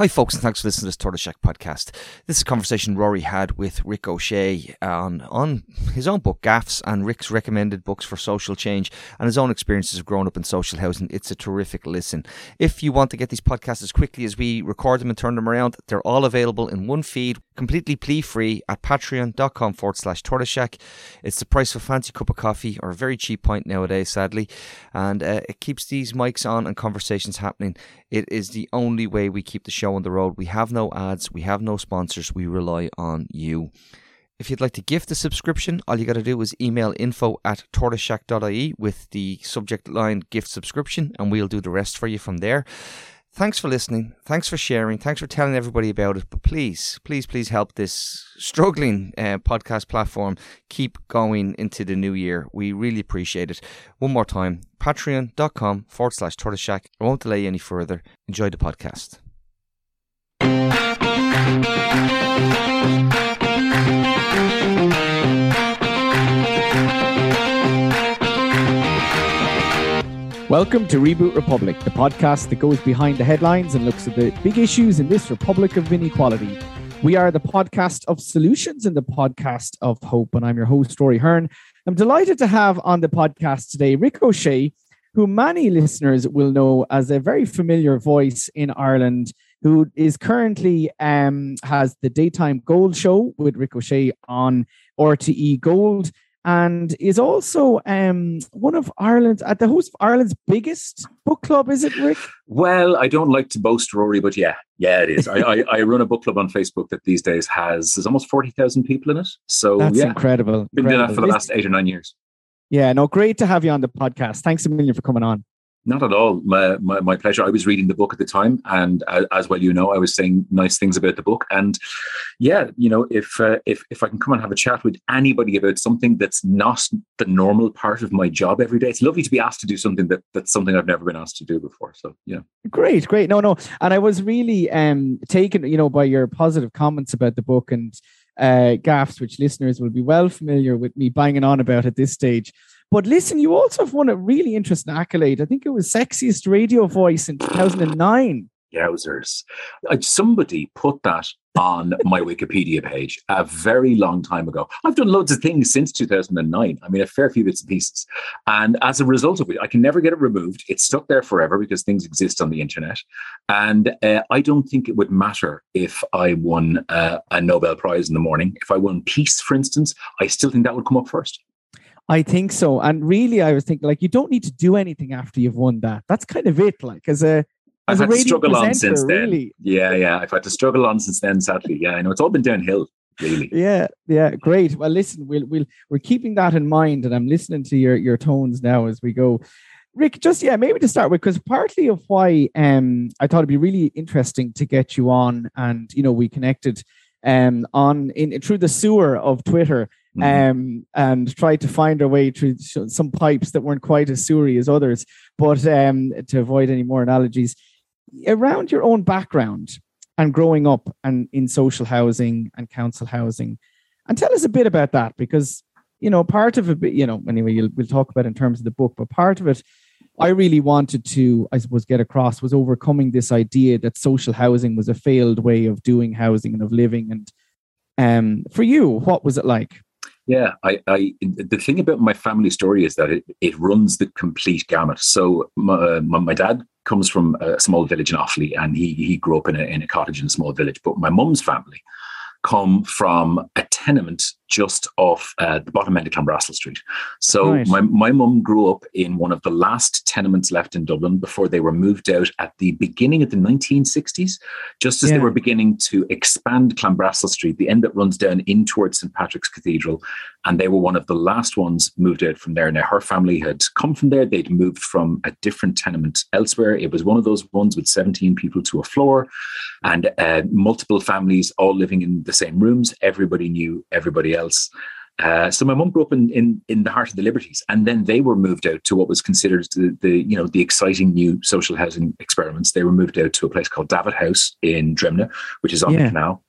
Hi, folks, and thanks for listening to this Tortoise Shack podcast. This is a conversation Rory had with Rick O'Shea on, on his own book, Gaffs, and Rick's recommended books for social change and his own experiences of growing up in social housing. It's a terrific listen. If you want to get these podcasts as quickly as we record them and turn them around, they're all available in one feed, completely plea free at patreon.com forward slash Tortoise Shack. It's the price of a fancy cup of coffee or a very cheap pint nowadays, sadly, and uh, it keeps these mics on and conversations happening. It is the only way we keep the show on the road. We have no ads, we have no sponsors, we rely on you. If you'd like to gift a subscription, all you got to do is email info at tortoiseshack.ie with the subject line gift subscription, and we'll do the rest for you from there. Thanks for listening. Thanks for sharing. Thanks for telling everybody about it. But please, please, please help this struggling uh, podcast platform keep going into the new year. We really appreciate it. One more time patreon.com forward slash tortoise shack. I won't delay any further. Enjoy the podcast. Welcome to Reboot Republic, the podcast that goes behind the headlines and looks at the big issues in this republic of inequality. We are the podcast of solutions and the podcast of hope, and I'm your host, Rory Hearne. I'm delighted to have on the podcast today Rick O'Shea, who many listeners will know as a very familiar voice in Ireland, who is currently um, has the daytime Gold Show with Rick O'Shea on RTE Gold and is also um, one of Ireland's at the host of Ireland's biggest book club. Is it, Rick? Well, I don't like to boast, Rory, but yeah, yeah, it is. I, I, I, run a book club on Facebook that these days has there's almost forty thousand people in it. So that's yeah, incredible. Been incredible. doing that for the last eight or nine years. Yeah, no, great to have you on the podcast. Thanks a million for coming on. Not at all. My, my, my, pleasure. I was reading the book at the time, and uh, as well, you know, I was saying nice things about the book. And yeah, you know, if uh, if if I can come and have a chat with anybody about something that's not the normal part of my job every day, it's lovely to be asked to do something that that's something I've never been asked to do before. So yeah, great, great. No, no, and I was really um taken, you know, by your positive comments about the book and uh, gaffs, which listeners will be well familiar with me banging on about at this stage. But listen, you also have won a really interesting accolade. I think it was Sexiest Radio Voice in 2009. Yowzers. Somebody put that on my Wikipedia page a very long time ago. I've done loads of things since 2009. I mean, a fair few bits and pieces. And as a result of it, I can never get it removed. It's stuck there forever because things exist on the internet. And uh, I don't think it would matter if I won uh, a Nobel Prize in the morning. If I won peace, for instance, I still think that would come up first. I think so. And really, I was thinking like you don't need to do anything after you've won that. That's kind of it. Like as a as I've had to struggle on since really. then. Yeah, yeah. I've had to struggle on since then, sadly. Yeah, I know it's all been downhill. Really. Yeah, yeah, great. Well, listen, we'll we'll we're keeping that in mind, and I'm listening to your your tones now as we go. Rick, just yeah, maybe to start with, because partly of why um I thought it'd be really interesting to get you on, and you know we connected um on in through the sewer of Twitter. Um, and tried to find our way through some pipes that weren't quite as sewery as others. But um, to avoid any more analogies, around your own background and growing up and in social housing and council housing, and tell us a bit about that because you know part of it, you know, anyway, we'll talk about in terms of the book, but part of it. I really wanted to, I suppose, get across was overcoming this idea that social housing was a failed way of doing housing and of living. And um, for you, what was it like? Yeah, I, I, the thing about my family story is that it, it runs the complete gamut. So my, my, my dad comes from a small village in Offaly, and he he grew up in a in a cottage in a small village. But my mum's family come from a tenement just off uh, the bottom end of Clanbrassil Street. So right. my, my mum grew up in one of the last tenements left in Dublin before they were moved out at the beginning of the 1960s, just as yeah. they were beginning to expand Clanbrassil Street, the end that runs down in towards St. Patrick's Cathedral. And they were one of the last ones moved out from there. Now, her family had come from there. They'd moved from a different tenement elsewhere. It was one of those ones with 17 people to a floor and uh, multiple families all living in the same rooms. Everybody knew everybody else else. Uh, so my mum grew up in, in in the heart of the Liberties, and then they were moved out to what was considered the, the you know the exciting new social housing experiments. They were moved out to a place called Davitt House in Drimnagh, which is on yeah. the canal,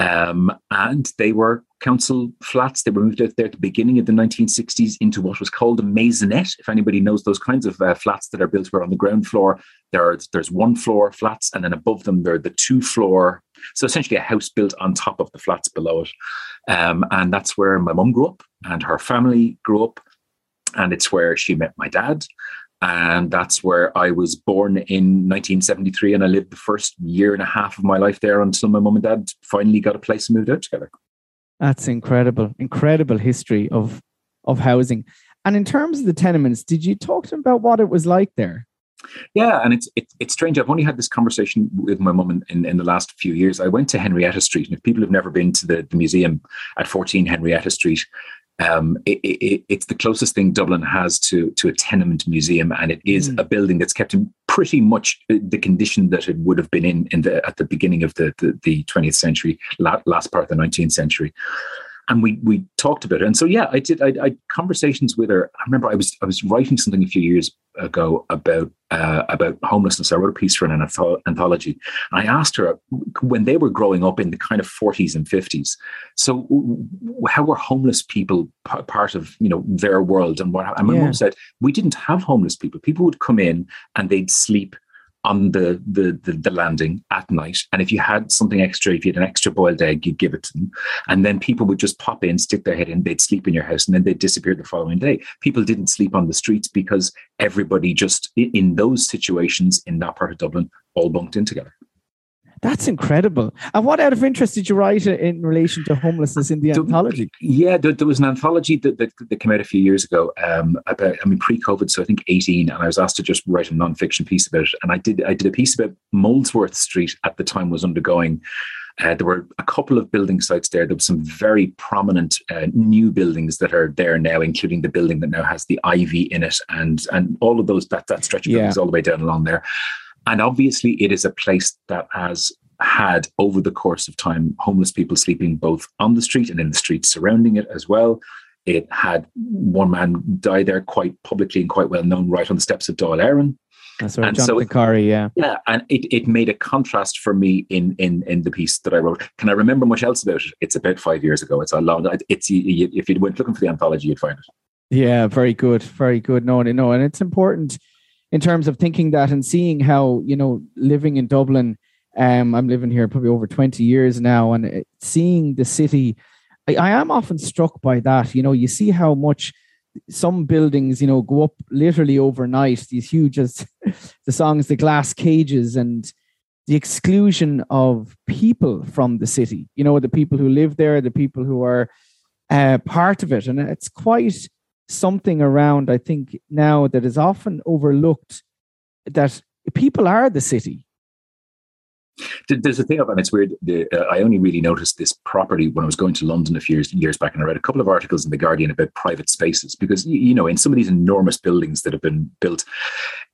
um, and they were council flats. They were moved out there at the beginning of the 1960s into what was called a maisonette. If anybody knows those kinds of uh, flats that are built where on the ground floor there are, there's one floor flats, and then above them there are the two floor. So essentially, a house built on top of the flats below it, um, and that's where my mum grew up and her family grew up, and it's where she met my dad. And that's where I was born in 1973. And I lived the first year and a half of my life there until my mum and dad finally got a place and moved out together. That's incredible, incredible history of of housing. And in terms of the tenements, did you talk to them about what it was like there? Yeah, and it's it, it's strange. I've only had this conversation with my mum in, in, in, the last few years. I went to Henrietta Street, and if people have never been to the, the museum at 14 Henrietta Street, um, it, it, it's the closest thing Dublin has to to a tenement museum, and it is mm. a building that's kept in pretty much the condition that it would have been in in the at the beginning of the the, the 20th century, last part of the 19th century and we we talked about it. And so yeah, I did. I, I conversations with her. I remember I was I was writing something a few years ago about uh, about homelessness. I wrote a piece for an anthology. And I asked her when they were growing up in the kind of 40s and 50s. So how were homeless people p- part of you know their world? And what? And my yeah. mom said we didn't have homeless people. People would come in and they'd sleep on the, the, the the landing at night. And if you had something extra, if you had an extra boiled egg, you'd give it to them. And then people would just pop in, stick their head in, they'd sleep in your house, and then they'd disappear the following day. People didn't sleep on the streets because everybody just in those situations in that part of Dublin all bunked in together. That's incredible. And what out of interest did you write in relation to homelessness in the anthology? Yeah, there, there, was an anthology that, that, that, came out a few years ago um, about, I mean, pre-COVID, so I think 18, and I was asked to just write a non-fiction piece about it. And I did I did a piece about Molesworth Street at the time was undergoing uh, there were a couple of building sites there. There were some very prominent uh, new buildings that are there now, including the building that now has the ivy in it, and and all of those that that stretch of buildings yeah. all the way down along there. And obviously, it is a place that has had, over the course of time, homeless people sleeping both on the street and in the streets surrounding it as well. It had one man die there quite publicly and quite well known right on the steps of Dáil Éireann. That's right, and Jonathan so yeah. Yeah, and it, it made a contrast for me in, in in the piece that I wrote. Can I remember much else about it? It's about five years ago. It's a long. It's if you went looking for the anthology, you'd find it. Yeah, very good, very good. No, no, and it's important in terms of thinking that and seeing how you know living in Dublin. Um, I'm living here probably over 20 years now, and seeing the city, I, I am often struck by that. You know, you see how much some buildings, you know, go up literally overnight. These huge, as the songs, the glass cages, and the exclusion of people from the city. You know, the people who live there, the people who are uh, part of it, and it's quite something around, I think, now that is often overlooked that people are the city. There's a thing of, and it's weird. The, uh, I only really noticed this property when I was going to London a few years, years back, and I read a couple of articles in the Guardian about private spaces because you know, in some of these enormous buildings that have been built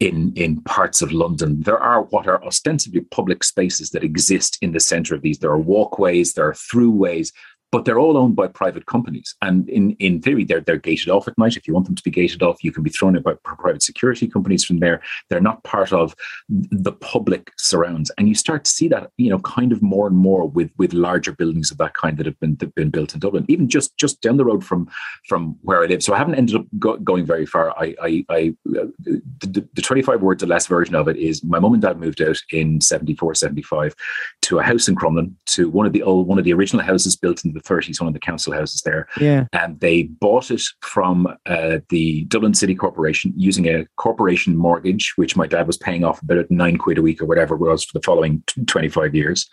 in in parts of London, there are what are ostensibly public spaces that exist in the centre of these. There are walkways, there are throughways, but they're all owned by private companies. And in, in theory, they're, they're gated off at night. If you want them to be gated off, you can be thrown in by private security companies from there. They're not part of the public surrounds. And you start to see that, you know, kind of more and more with, with larger buildings of that kind that have been, that been built in Dublin, even just, just down the road from, from where I live. So I haven't ended up go, going very far. I, I, I the, the 25 words or less version of it is my mum and dad moved out in 74, 75 to a house in Crumlin, to one of the old, one of the original houses built in the 30s, one of the council houses there. Yeah. And they bought it from uh, the Dublin City Corporation using a corporation mortgage, which my dad was paying off about nine quid a week or whatever it was for the following 25 years.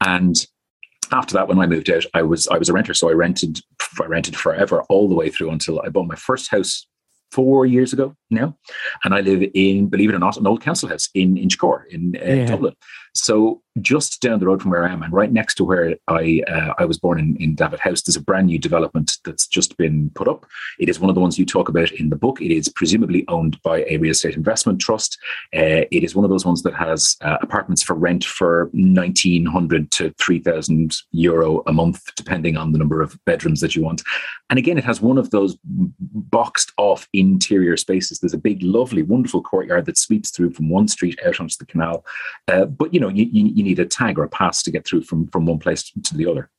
And after that, when I moved out, I was I was a renter, so I rented I rented forever all the way through until I bought my first house four years ago now, and I live in, believe it or not, an old council house in Inchicore in uh, yeah. Dublin. So just down the road from where I am, and right next to where I uh, I was born in, in Davitt House, there's a brand new development that's just been put up. It is one of the ones you talk about in the book. It is presumably owned by a real estate investment trust. Uh, it is one of those ones that has uh, apartments for rent for 1900 to 3000 euro a month, depending on the number of bedrooms that you want. And again, it has one of those boxed off interior spaces. There's a big, lovely, wonderful courtyard that sweeps through from one street out onto the canal. Uh, but you know, you, you, you need a tag or a pass to get through from from one place to the other.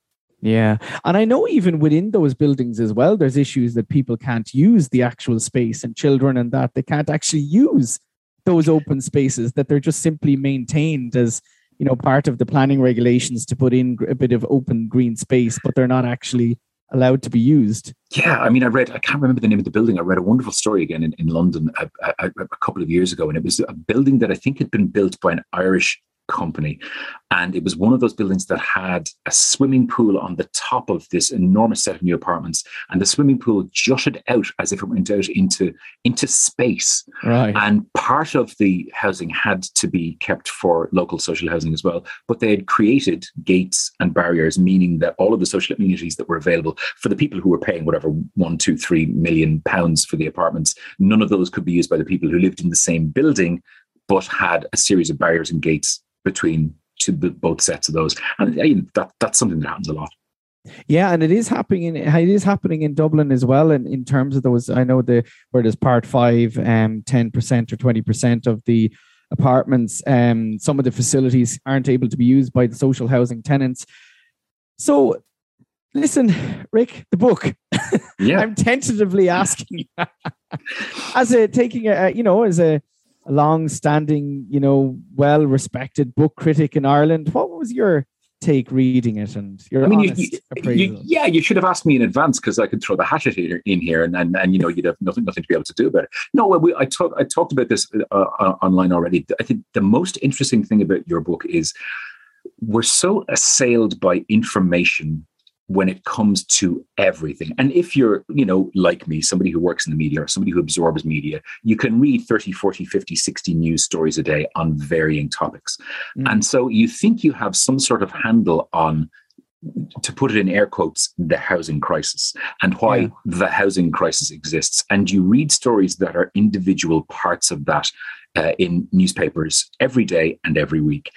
Yeah. And I know even within those buildings as well, there's issues that people can't use the actual space and children and that they can't actually use those open spaces, that they're just simply maintained as, you know, part of the planning regulations to put in a bit of open green space, but they're not actually allowed to be used. Yeah, I mean, I read, I can't remember the name of the building. I read a wonderful story again in, in London a, a, a couple of years ago, and it was a building that I think had been built by an Irish company. And it was one of those buildings that had a swimming pool on the top of this enormous set of new apartments. And the swimming pool jutted out as if it went out into, into space. Right. And part of the housing had to be kept for local social housing as well. But they had created gates and barriers, meaning that all of the social amenities that were available for the people who were paying whatever one, two, three million pounds for the apartments, none of those could be used by the people who lived in the same building but had a series of barriers and gates between two, both sets of those, and that that's something that happens a lot. Yeah, and it is happening in it is happening in Dublin as well. And in terms of those, I know the where there's part five, um, ten percent or twenty percent of the apartments, um, some of the facilities aren't able to be used by the social housing tenants. So, listen, Rick, the book. Yeah, I'm tentatively asking as a taking a you know as a long-standing, you know, well-respected book critic in Ireland. What was your take reading it and your I mean, you, you, yeah, you should have asked me in advance because I could throw the hatchet in here and, and and you know you'd have nothing nothing to be able to do about it. No, we, I talked I talked about this uh, uh, online already. I think the most interesting thing about your book is we're so assailed by information when it comes to everything. And if you're, you know, like me, somebody who works in the media or somebody who absorbs media, you can read 30, 40, 50, 60 news stories a day on varying topics. Mm. And so you think you have some sort of handle on to put it in air quotes, the housing crisis and why yeah. the housing crisis exists. And you read stories that are individual parts of that uh, in newspapers every day and every week.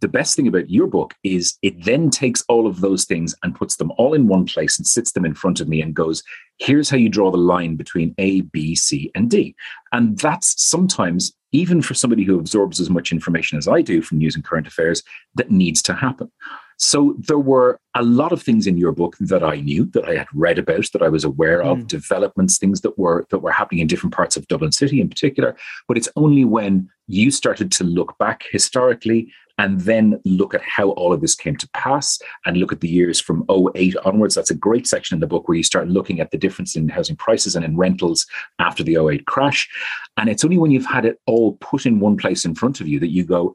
The best thing about your book is it then takes all of those things and puts them all in one place and sits them in front of me and goes, here's how you draw the line between A, B, C, and D. And that's sometimes, even for somebody who absorbs as much information as I do from news and current affairs, that needs to happen. So there were a lot of things in your book that I knew, that I had read about, that I was aware of, mm. developments, things that were that were happening in different parts of Dublin City in particular. But it's only when you started to look back historically and then look at how all of this came to pass and look at the years from 08 onwards. That's a great section in the book where you start looking at the difference in housing prices and in rentals after the 08 crash. And it's only when you've had it all put in one place in front of you that you go,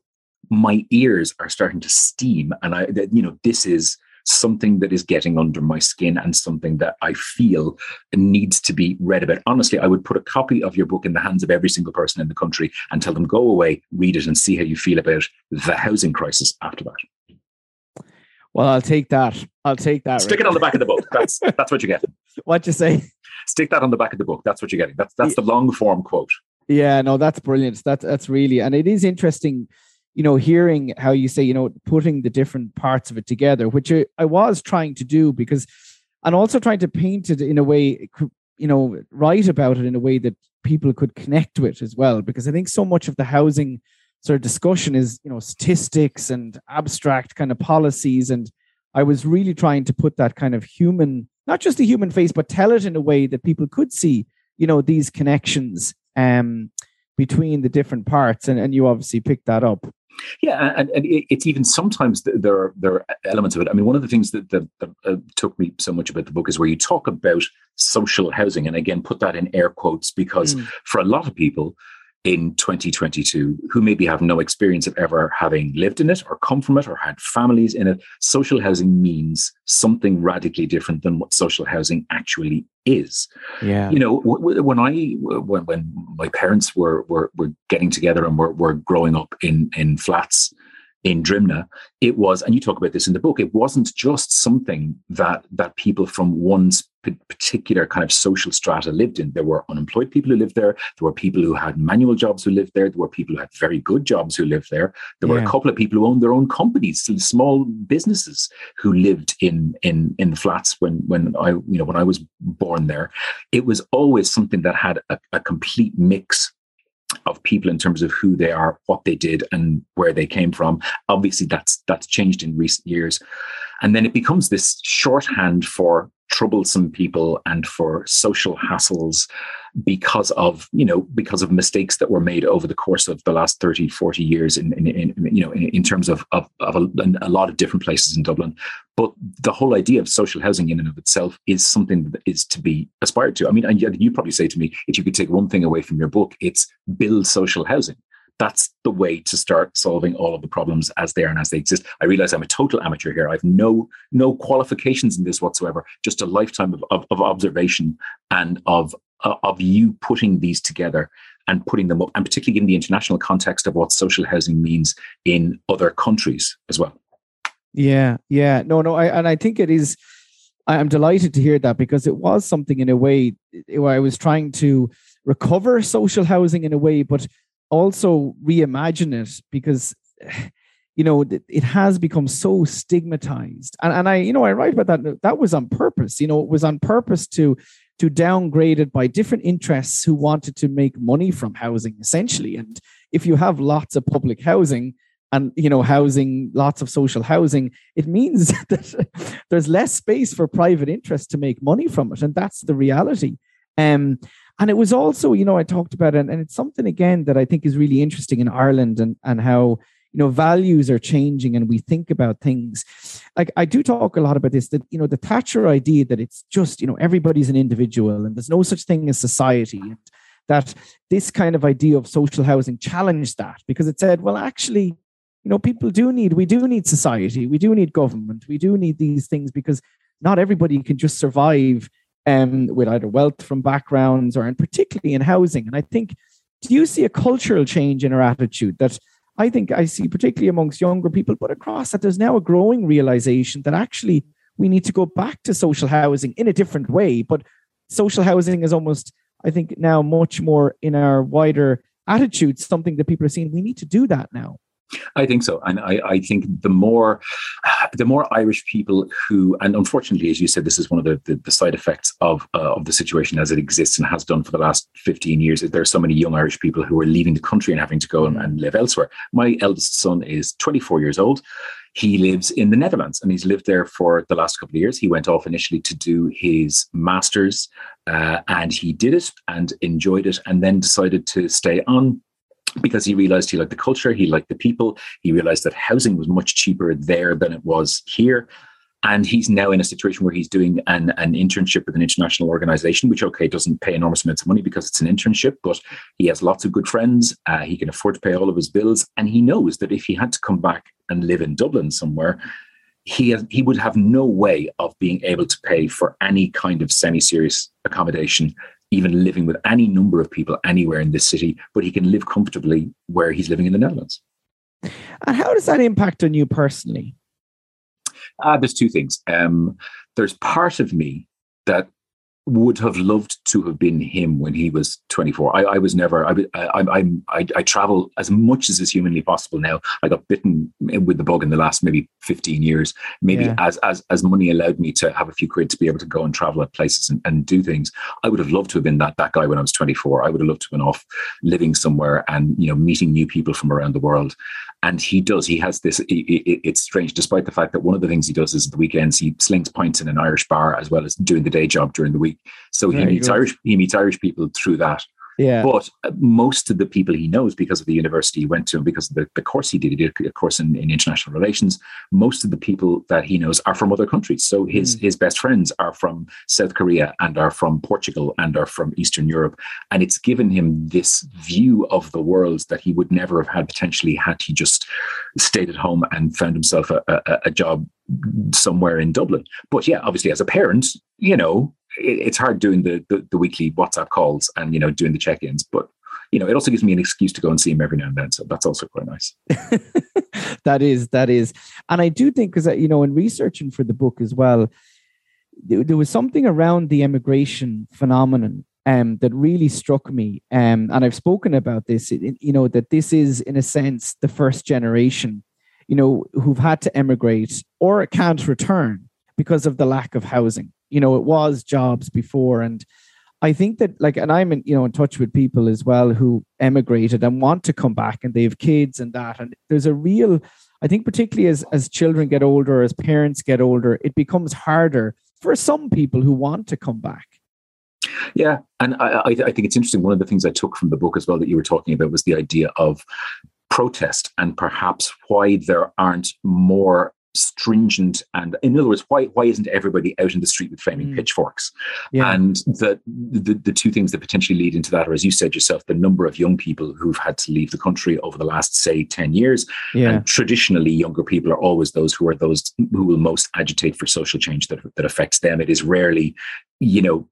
my ears are starting to steam and i you know this is something that is getting under my skin and something that i feel needs to be read about. Honestly i would put a copy of your book in the hands of every single person in the country and tell them go away read it and see how you feel about the housing crisis after that. Well i'll take that. I'll take that stick it on the back of the book. That's that's what you get. What you say? Stick that on the back of the book. That's what you're getting. That's that's the long form quote. Yeah no that's brilliant. That's that's really and it is interesting you know, hearing how you say, you know, putting the different parts of it together, which I, was trying to do because, and also trying to paint it in a way, you know, write about it in a way that people could connect with as well. Because I think so much of the housing sort of discussion is, you know, statistics and abstract kind of policies. And I was really trying to put that kind of human, not just a human face, but tell it in a way that people could see, you know, these connections um, between the different parts. And, and you obviously picked that up. Yeah, and, and it's even sometimes there are there are elements of it. I mean, one of the things that, that, that uh, took me so much about the book is where you talk about social housing, and again, put that in air quotes because mm. for a lot of people, in 2022 who maybe have no experience of ever having lived in it or come from it or had families in it. Social housing means something radically different than what social housing actually is. Yeah. You know, when I when, when my parents were were were getting together and were were growing up in in flats in Drimnagh, it was, and you talk about this in the book, it wasn't just something that that people from one particular kind of social strata lived in. There were unemployed people who lived there. There were people who had manual jobs who lived there. There were people who had very good jobs who lived there. There yeah. were a couple of people who owned their own companies, small businesses who lived in in in the flats when when I you know when I was born there. It was always something that had a, a complete mix of people in terms of who they are, what they did, and where they came from. Obviously, that's that's changed in recent years, and then it becomes this shorthand for troublesome people and for social hassles because of you know because of mistakes that were made over the course of the last 30 40 years in, in, in you know in, in, terms of of, of a, a, lot of different places in dublin. But the whole idea of social housing in and of itself is something that is to be aspired to. I mean and you probably say to me if you could take one thing away from your book it's build social housing that's the way to start solving all of the problems as they are and as they exist. I realize I'm a total amateur here. I've no no qualifications in this whatsoever. Just a lifetime of, of, of observation and of uh, of you putting these together and putting them up, and particularly in the international context of what social housing means in other countries as well. Yeah, yeah, no, no, I, and I think it is. I'm delighted to hear that because it was something in a way where I was trying to recover social housing in a way, but also reimagine it because you know it has become so stigmatized. And, and i you know i write about that that was on purpose. You know it was on purpose to to downgrade it by different interests who wanted to make money from housing essentially. And if you have lots of public housing and you know housing lots of social housing it means that there's less space for private interest to make money from it. And that's the reality. Um and it was also you know i talked about it and it's something again that i think is really interesting in ireland and and how you know values are changing and we think about things. Like i do talk a lot about this that you know the thatcher idea that it's just you know everybody's an individual and there's no such thing as society and that this kind of idea of social housing challenged that because it said well actually you know people do need we do need society we do need government we do need these things because not everybody can just survive um, with either wealth from backgrounds or and particularly in housing and i think do you see a cultural change in our attitude that I think I see, particularly amongst younger people, but across that, there's now a growing realization that actually we need to go back to social housing in a different way. But social housing is almost, I think, now much more in our wider attitude, something that people are seeing. We need to do that now. I think so, and I, I think the more the more Irish people who, and unfortunately, as you said, this is one of the, the, the side effects of uh, of the situation as it exists and has done for the last fifteen years. There are so many young Irish people who are leaving the country and having to go and, and live elsewhere. My eldest son is twenty four years old. He lives in the Netherlands and he's lived there for the last couple of years. He went off initially to do his master's uh, and he did it and enjoyed it and then decided to stay on because he realized he liked the culture, he liked the people, he realized that housing was much cheaper there than it was here. And he's now in a situation where he's doing an, an internship with an international organization, which, okay, doesn't pay enormous amounts of money because it's an internship, but he has lots of good friends. Uh, he can afford to pay all of his bills. And he knows that if he had to come back and live in Dublin somewhere, he, has, he would have no way of being able to pay for any kind of semi serious accommodation even living with any number of people anywhere in this city, but he can live comfortably where he's living in the Netherlands. And how does that impact on you personally? Uh, there's two things. Um, there's part of me that would have loved to have been him when he was 24. I, I was never. I, I, I, I, I travel as much as is humanly possible now. I got bitten with the bug in the last maybe 15 years. Maybe yeah. as as as money allowed me to have a few quid to be able to go and travel at places and, and do things. I would have loved to have been that that guy when I was 24. I would have loved to have been off living somewhere and you know meeting new people from around the world and he does he has this it, it, it's strange despite the fact that one of the things he does is the weekends he slings pints in an irish bar as well as doing the day job during the week. So Very he meets irish he meets irish people through that yeah. But uh, most of the people he knows because of the university he went to and because of the, the course he did, he did a course in, in international relations. Most of the people that he knows are from other countries. So his, mm. his best friends are from South Korea and are from Portugal and are from Eastern Europe. And it's given him this view of the world that he would never have had potentially had he just stayed at home and found himself a, a, a job somewhere in Dublin. But yeah, obviously as a parent, you know, it's hard doing the, the, the weekly WhatsApp calls and you know doing the check-ins, but you know it also gives me an excuse to go and see him every now and then. So that's also quite nice. that is that is, and I do think because you know in researching for the book as well, there, there was something around the immigration phenomenon um, that really struck me. Um, and I've spoken about this, you know, that this is, in a sense, the first generation, you know, who've had to emigrate or can't return because of the lack of housing you know, it was jobs before. And I think that like, and I'm in, you know in touch with people as well who emigrated and want to come back, and they have kids and that, and there's a real, I think particularly as as children get older, as parents get older, it becomes harder for some people who want to come back. Yeah, and I, I, think it's interesting. One of the things I took from the book as well that you were talking about was the idea of protest and perhaps why there aren't more stringent and in other words why why isn't everybody out in the street with flaming mm. pitchforks yeah. and the, the the two things that potentially lead into that are as you said yourself the number of young people who've had to leave the country over the last say 10 years yeah. and traditionally younger people are always those who are those who will most agitate for social change that, that affects them it is rarely you know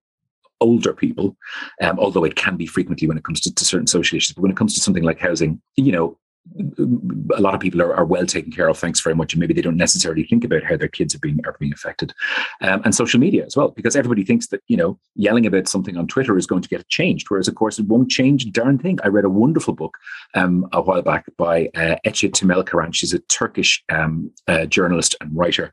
older people, um, although it can be frequently when it comes to, to, certain social issues. But when it comes to something like housing, you know, a lot of people are, are, well taken care of, thanks very much, and maybe they don't necessarily think about how their kids are being are being affected, um, and social media as well, because everybody thinks that you know yelling about something on Twitter is going to get changed, whereas of course it won't change a darn thing. I read a wonderful book um, a while back by uh, Ece Temelkuran. She's a Turkish um, uh, journalist and writer,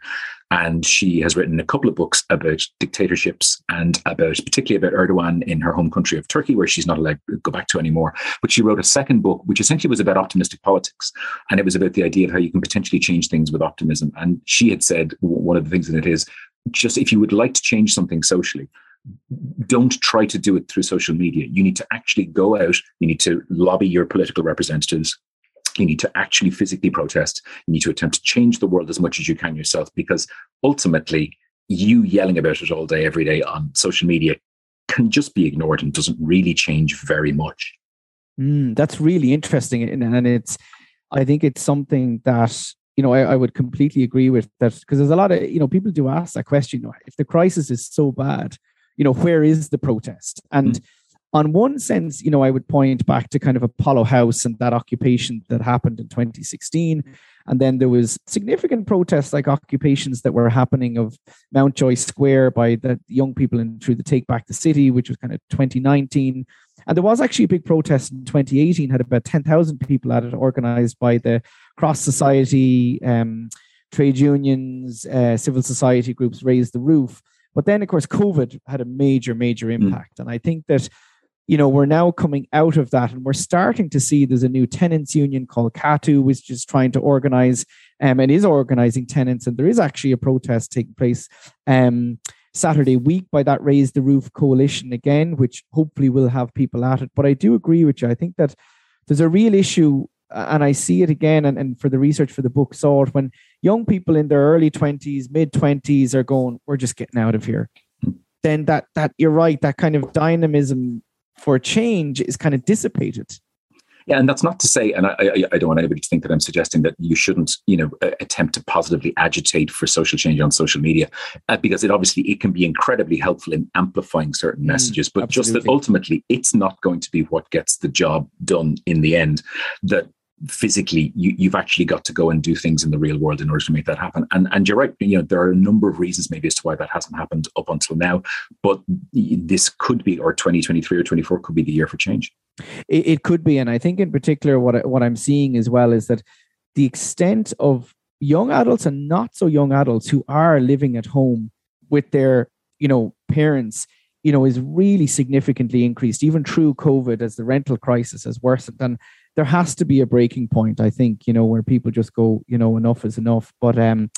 and she has written a couple of books about dictatorships and about, particularly about Erdogan in her home country of Turkey, where she's not allowed to go back to anymore. But she wrote a second book, which essentially was about optimistic politics. And it was about the idea of how you can potentially change things with optimism. And she had said one of the things in it is just if you would like to change something socially, don't try to do it through social media. You need to actually go out, you need to lobby your political representatives, you need to actually physically protest. You need to attempt to change the world as much as you can yourself, because ultimately, you yelling about it all day, every day on social media can just be ignored and doesn't really change very much. Mm, that's really interesting. And it's, I think it's something that, you know, I, I would completely agree with that because there's a lot of, you know, people do ask that question, you know, if the crisis is so bad, you know, where is the protest? And, mm on one sense, you know, I would point back to kind of Apollo House and that occupation that happened in 2016. And then there was significant protests like occupations that were happening of Mountjoy Square by the young people in through the Take Back the City, which was kind of 2019. And there was actually a big protest in 2018, had about 10,000 people at it, organized by the Cross Society, um, trade unions, uh, civil society groups, Raise the Roof. But then, of course, COVID had a major, major mm. impact. Mm. And I think that you know, we're now coming out of that and we're starting to see there's a new tenants union called CATU, which is trying to organize um, and is organizing tenants. And there is actually a protest taking place um, Saturday week by that Raise the Roof coalition again, which hopefully will have people at it. But I do agree with you. I think that there's a real issue and I see it again, and, and for the research for the book saw it when young people in their early 20s, mid 20s are going, we're just getting out of here. Then that that you're right, that kind of dynamism for change is kind of dissipated. Yeah, and that's not to say, and I, I, I, don't want anybody to think that I'm suggesting that you shouldn't, you know, attempt to positively agitate for social change on social media, uh, because it obviously it can be incredibly helpful in amplifying certain mm, messages. But absolutely. just that ultimately, it's not going to be what gets the job done in the end. That physically you, you've actually got to go and do things in the real world in order to make that happen. And and you're right you know there are a number of reasons maybe as to why that hasn't happened up until now but this could be or 2023 or 24 could be the year for change. It, it could be. And i think in particular what what i'm seeing as well is that the extent of young adults and not so young adults who are living at home with their you know parents you know is really significantly increased. Even through covid as the rental crisis has worsened. And there has to be a breaking point, I think, you know, where people just go, you know, enough is enough. But um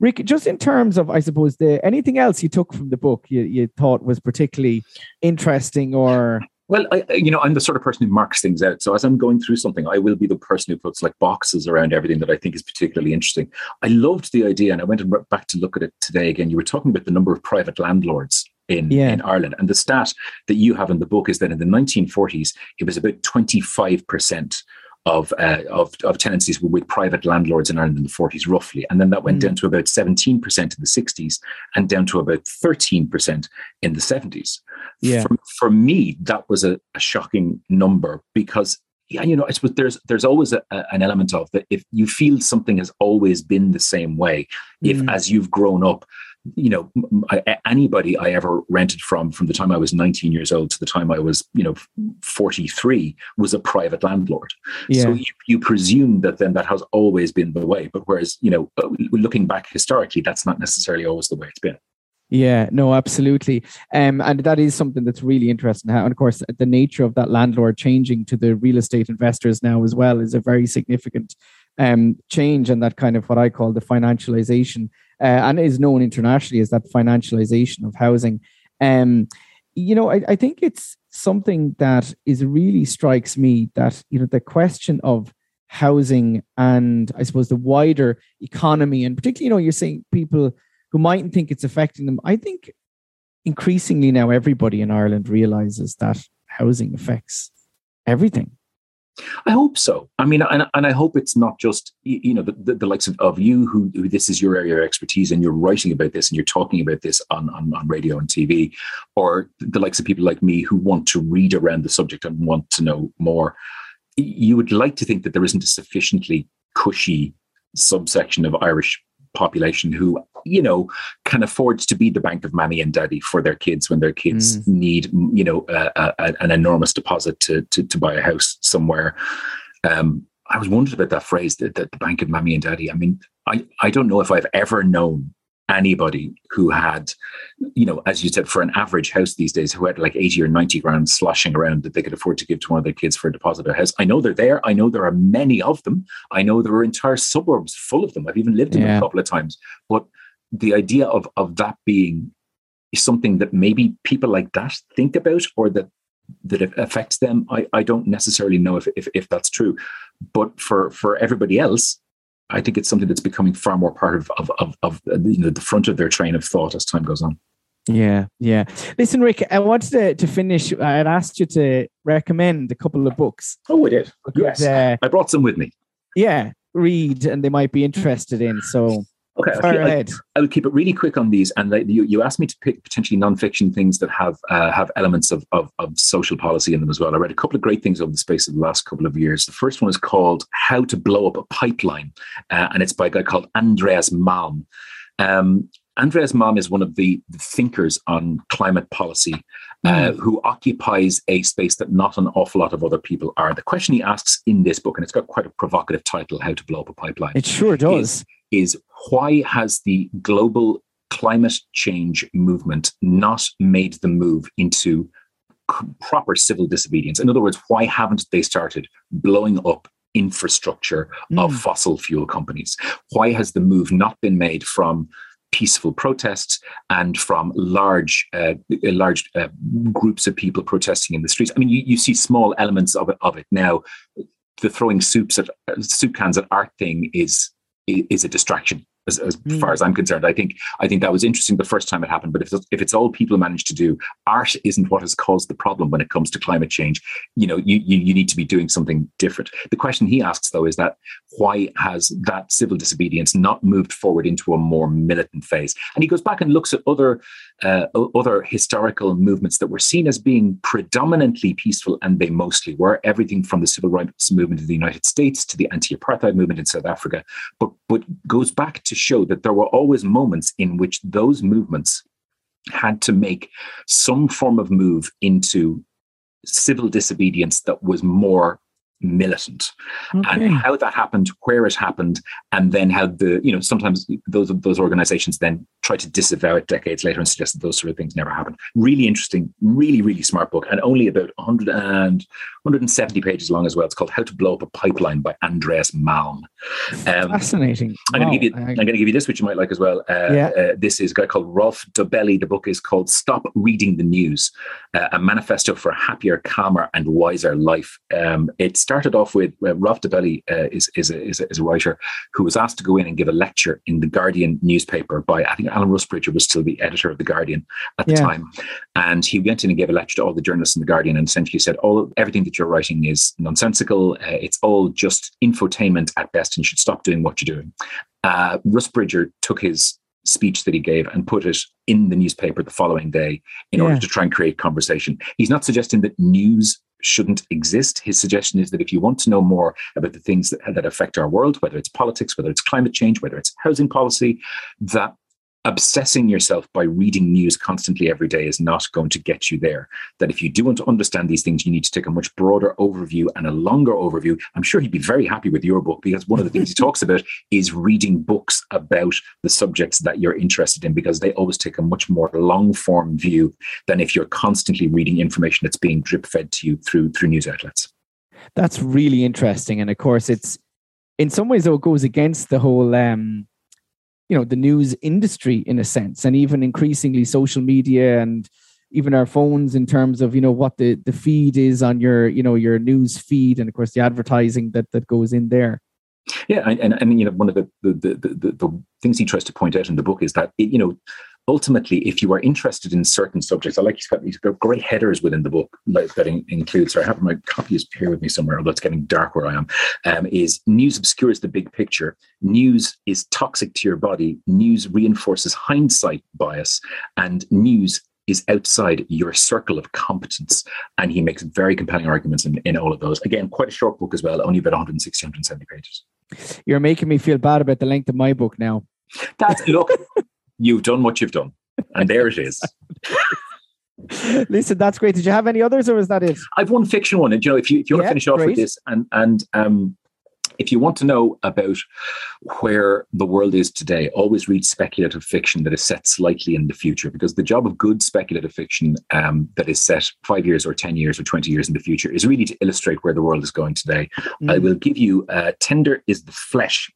Rick, just in terms of, I suppose, the anything else you took from the book you, you thought was particularly interesting or well, I, you know, I'm the sort of person who marks things out. So as I'm going through something, I will be the person who puts like boxes around everything that I think is particularly interesting. I loved the idea, and I went back to look at it today again. You were talking about the number of private landlords in, yeah. in Ireland. And the stat that you have in the book is that in the 1940s, it was about 25% of, uh, of, of tenancies were with private landlords in Ireland in the 40s, roughly. And then that went mm. down to about 17% in the 60s and down to about 13% in the 70s. Yeah. For, for me, that was a, a shocking number because yeah, you know, I suppose there's there's always a, a, an element of that if you feel something has always been the same way, if mm. as you've grown up, you know anybody i ever rented from from the time i was 19 years old to the time i was you know 43 was a private landlord yeah. so you, you presume that then that has always been the way but whereas you know uh, looking back historically that's not necessarily always the way it's been Yeah, no, absolutely. Um, and that is something that's really interesting. And of course, the nature of that landlord changing to the real estate investors now as well is a very significant um, change and that kind of what I call the financialization and is known internationally as that financialization of housing. Um, you know, I, I think it's something that is really strikes me that, you know, the question of housing and I suppose the wider economy and particularly, you know, you're saying people who mightn't think it's affecting them. I think increasingly now everybody in Ireland realizes that housing affects everything. I hope so. I mean, and, and I hope it's not just you know the, the, the likes of, of you who, who, this is your area of expertise and you're writing about this and you're talking about this on, on, on radio and TV, or the likes of people like me who want to read around the subject and want to know more. You would like to think that there isn't a sufficiently cushy subsection of Irish population who you know can afford to be the bank of mammy and daddy for their kids when their kids mm. need you know an enormous deposit to, to, to buy a house somewhere um, i was wondering about that phrase that, that the bank of mammy and daddy i mean i i don't know if i've ever known anybody who had, you know, as you said, for an average house these days, who had like 80 or 90 grand sloshing around that they could afford to give to one of their kids for a deposit of a house. I know they're there. I know there are many of them. I know there are entire suburbs full of them. I've even lived in yeah. them a couple of times. But the idea of, of that being something that maybe people like that think about or that that it affects them, I, I don't necessarily know if, if, if that's true. But for, for everybody else, I think it's something that's becoming far more part of, of, of, of you know, the front of their train of thought as time goes on. Yeah, yeah. Listen, Rick, I wanted to, to finish. I had asked you to recommend a couple of books. Oh, we did. yes, uh, I brought some with me. Yeah, read, and they might be interested in. So Okay, Far I, ahead. I, I, would keep it really quick on these. And like, you, you asked me to pick potentially nonfiction things that have uh, have elements of, of, of social policy in them as well. I read a couple of great things over the space of the last couple of years. The first one is called "How to Blow Up a Pipeline," uh, and it's by a guy called Andreas Malm. Um, Andreas Malm is one of the, the thinkers on climate policy uh, mm. who occupies a space that not an awful lot of other people are. The question he asks in this book, and it's got quite a provocative title, How to Blow Up a Pipeline. It sure does. Is, why has the global climate change movement not made the move into proper civil disobedience? In other words, why haven't they started blowing up infrastructure mm. of fossil fuel companies? Why has the move not been made from peaceful protests and from large uh, large uh, groups of people protesting in the streets. I mean, you, you see small elements of it of it now. The throwing soups at uh, soup cans at art thing is is a distraction as, as mm. far as I'm concerned. I think I think that was interesting the first time it happened. But if if it's all people manage to do, art isn't what has caused the problem when it comes to climate change. You know, you you, you need to be doing something different. The question he asks though is that why has that civil disobedience not moved forward into a more militant phase? And he goes back and looks at other uh, other historical movements that were seen as being predominantly peaceful, and they mostly were. Everything from the civil rights movement in the United States to the anti-apartheid movement in South Africa, but but goes back to show that there were always moments in which those movements had to make some form of move into civil disobedience that was more militant okay. and how that happened where it happened and then how the you know sometimes those those organizations then try to disavow it decades later and suggest that those sort of things never happened. Really interesting really really smart book and only about 100 and 170 pages long as well. It's called how to blow up a pipeline by andreas malm. Um, fascinating. I'm wow. going to give you i'm going to give you this which you might like as well. Uh, yeah. Uh, this is a guy called rolf dobelli. The book is called stop reading the news uh, a manifesto for a happier calmer and wiser life. Um, it's started off with uh, Rolf Dobelli uh, is, is, a, is, a, is, a, writer who was asked to go in and give a lecture in the Guardian newspaper by, I think Alan Rusbridger was still the editor of the Guardian at the yeah. time. And he went in and gave a lecture to all the journalists in the Guardian and essentially said, all everything that you're writing is nonsensical. Uh, it's all just infotainment at best and you should stop doing what you're doing. Uh, Rusbridger took his speech that he gave and put it in the newspaper the following day in yeah. order to try and create conversation. He's not suggesting that news shouldn't exist. His suggestion is that if you want to know more about the things that, that affect our world, whether it's politics, whether it's climate change, whether it's housing policy, that obsessing yourself by reading news constantly every day is not going to get you there. That if you do want to understand these things, you need to take a much broader overview and a longer overview. I'm sure he'd be very happy with your book because one of the things he talks about is reading books about the subjects that you're interested in because they always take a much more long form view than if you're constantly reading information that's being drip fed to you through through news outlets. That's really interesting. And of course, it's in some ways, though, it goes against the whole um, you know the news industry in a sense and even increasingly social media and even our phones in terms of you know what the the feed is on your you know your news feed and of course the advertising that that goes in there. Yeah and and, you know one of the the, the the the things he tries to point out in the book is that it, you know ultimately, if you are interested in certain subjects, I like he's got, he's got great headers within the book like, that in, includes, I have my copies here with me somewhere, although it's getting dark where I am, um, is news obscures the big picture. News is toxic to your body. News reinforces hindsight bias and news is outside your circle of competence. And he makes very compelling arguments in, in all of those. Again, quite a short book as well, only about 160, 170 pages. You're making me feel bad about the length of my book now. That's look, you've done what you've done. And there it is. Listen, that's great. Did you have any others, or is that it? I've one fiction one, and you know, if you if you want yeah, to finish off great. with this, and and um, if you want to know about where the world is today, always read speculative fiction that is set slightly in the future, because the job of good speculative fiction um, that is set five years or 10 years or 20 years in the future is really to illustrate where the world is going today. Mm. I will give you uh, Tender is the Flesh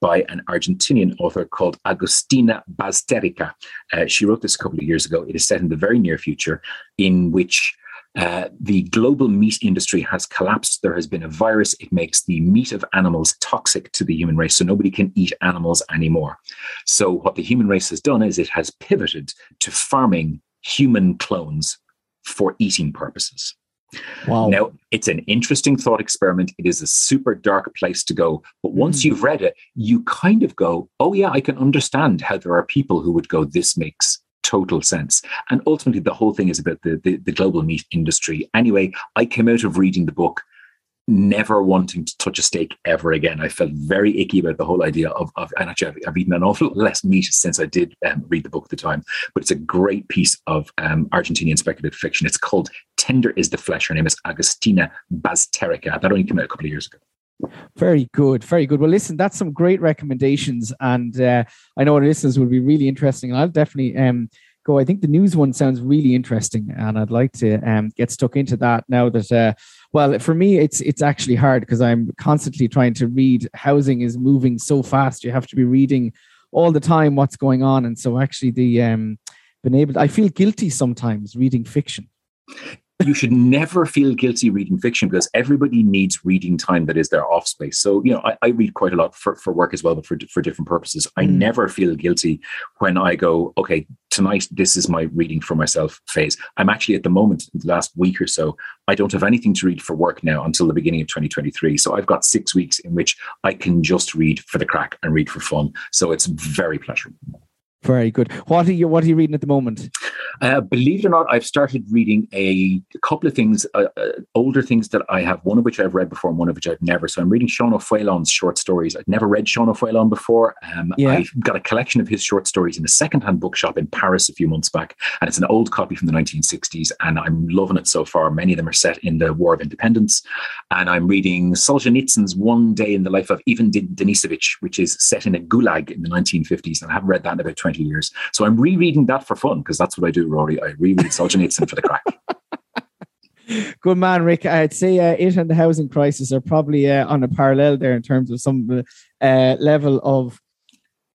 by an Argentinian author called Agustina Bazterrica. Uh, she wrote this a couple of years ago. It is set in the very near future, in which uh, the global meat industry has collapsed. There has been a virus. It makes the meat of animals toxic to the human race, so nobody can eat animals anymore. So, what the human race has done is it has pivoted to farming human clones for eating purposes. Wow. Now, it's an interesting thought experiment. It is a super dark place to go. But once mm. you've read it, you kind of go, oh, yeah, I can understand how there are people who would go, this makes total sense. And ultimately, the whole thing is about the, the, the global meat industry. Anyway, I came out of reading the book never wanting to touch a steak ever again. I felt very icky about the whole idea of, of and actually I've, I've eaten an awful lot less meat since I did um, read the book at the time. But it's a great piece of um, Argentinian speculative fiction. It's called Tender is the Flesh. Her name is Agustina Bazterrica. That only came out a couple of years ago. Very good, very good. Well, listen, that's some great recommendations, and uh, I know our listeners will be really interesting. I'll definitely um, go. I think the news one sounds really interesting, and I'd like to um, get stuck into that now. That uh, well, for me, it's it's actually hard because I'm constantly trying to read. Housing is moving so fast; you have to be reading all the time what's going on, and so actually, the um, been able. I feel guilty sometimes reading fiction you should never feel guilty reading fiction because everybody needs reading time that is their off space. So, you know, I, I read quite a lot for, for work as well, but for, for different purposes. I mm. never feel guilty when I go, okay, tonight, this is my reading for myself phase. I'm actually at the moment, the last week or so, I don't have anything to read for work now until the beginning of 2023. So I've got six weeks in which I can just read for the crack and read for fun. So it's very pleasurable. Very good. What are you What are you reading at the moment? Uh, believe it or not, I've started reading a, a couple of things, uh, uh, older things that I have. One of which I've read before, and one of which I've never. So I'm reading Sean O'Faolain's short stories. I've never read Sean O'Faolain before. Um, yeah. I've got a collection of his short stories in a secondhand bookshop in Paris a few months back, and it's an old copy from the 1960s, and I'm loving it so far. Many of them are set in the War of Independence, and I'm reading Solzhenitsyn's One Day in the Life of Ivan Denisovich, which is set in a gulag in the 1950s, and I haven't read that in about 20 years. So I'm rereading that for fun because that's what I do, Rory. I reread Solzhenitsyn for the crack. Good man, Rick. I'd say uh, it and the housing crisis are probably uh, on a parallel there in terms of some uh, level of,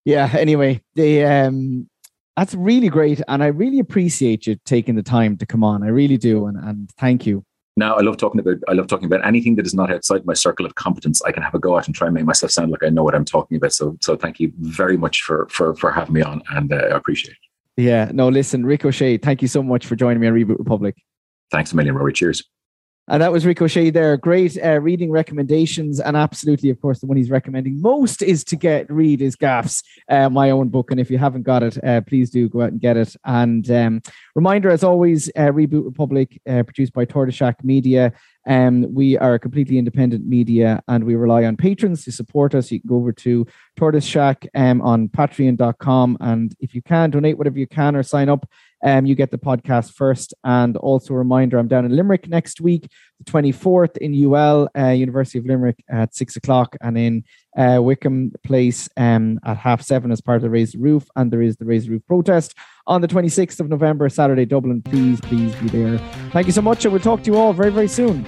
yeah. Anyway, the um, that's really great, and I really appreciate you taking the time to come on. I really do, and and thank you. Now I love talking about I love talking about anything that is not outside my circle of competence. I can have a go at and try and make myself sound like I know what I'm talking about. So so thank you very much for for for having me on, and uh, I appreciate it. Yeah, no, listen, Rick O'Shea, thank you so much for joining me on Reboot Republic. Thanks a million, Rory. Cheers. And that was Rick O'Shea there. Great uh, reading recommendations. And absolutely, of course, the one he's recommending most is to get read is Gaffs, uh, my own book. And if you haven't got it, uh, please do go out and get it. And um, reminder, as always, uh, Reboot Republic, uh, produced by Tortoise Shack Media. Um, we are a completely independent media and we rely on patrons to support us. You can go over to Tortoise Shack um, on patreon.com. And if you can, donate whatever you can or sign up um, you get the podcast first. And also a reminder, I'm down in Limerick next week, the 24th in UL, uh, University of Limerick at six o'clock, and in uh, Wickham Place um, at half seven as part of the Raise the Roof. And there is the Raise the Roof protest on the 26th of November, Saturday, Dublin. Please, please be there. Thank you so much. And we'll talk to you all very, very soon.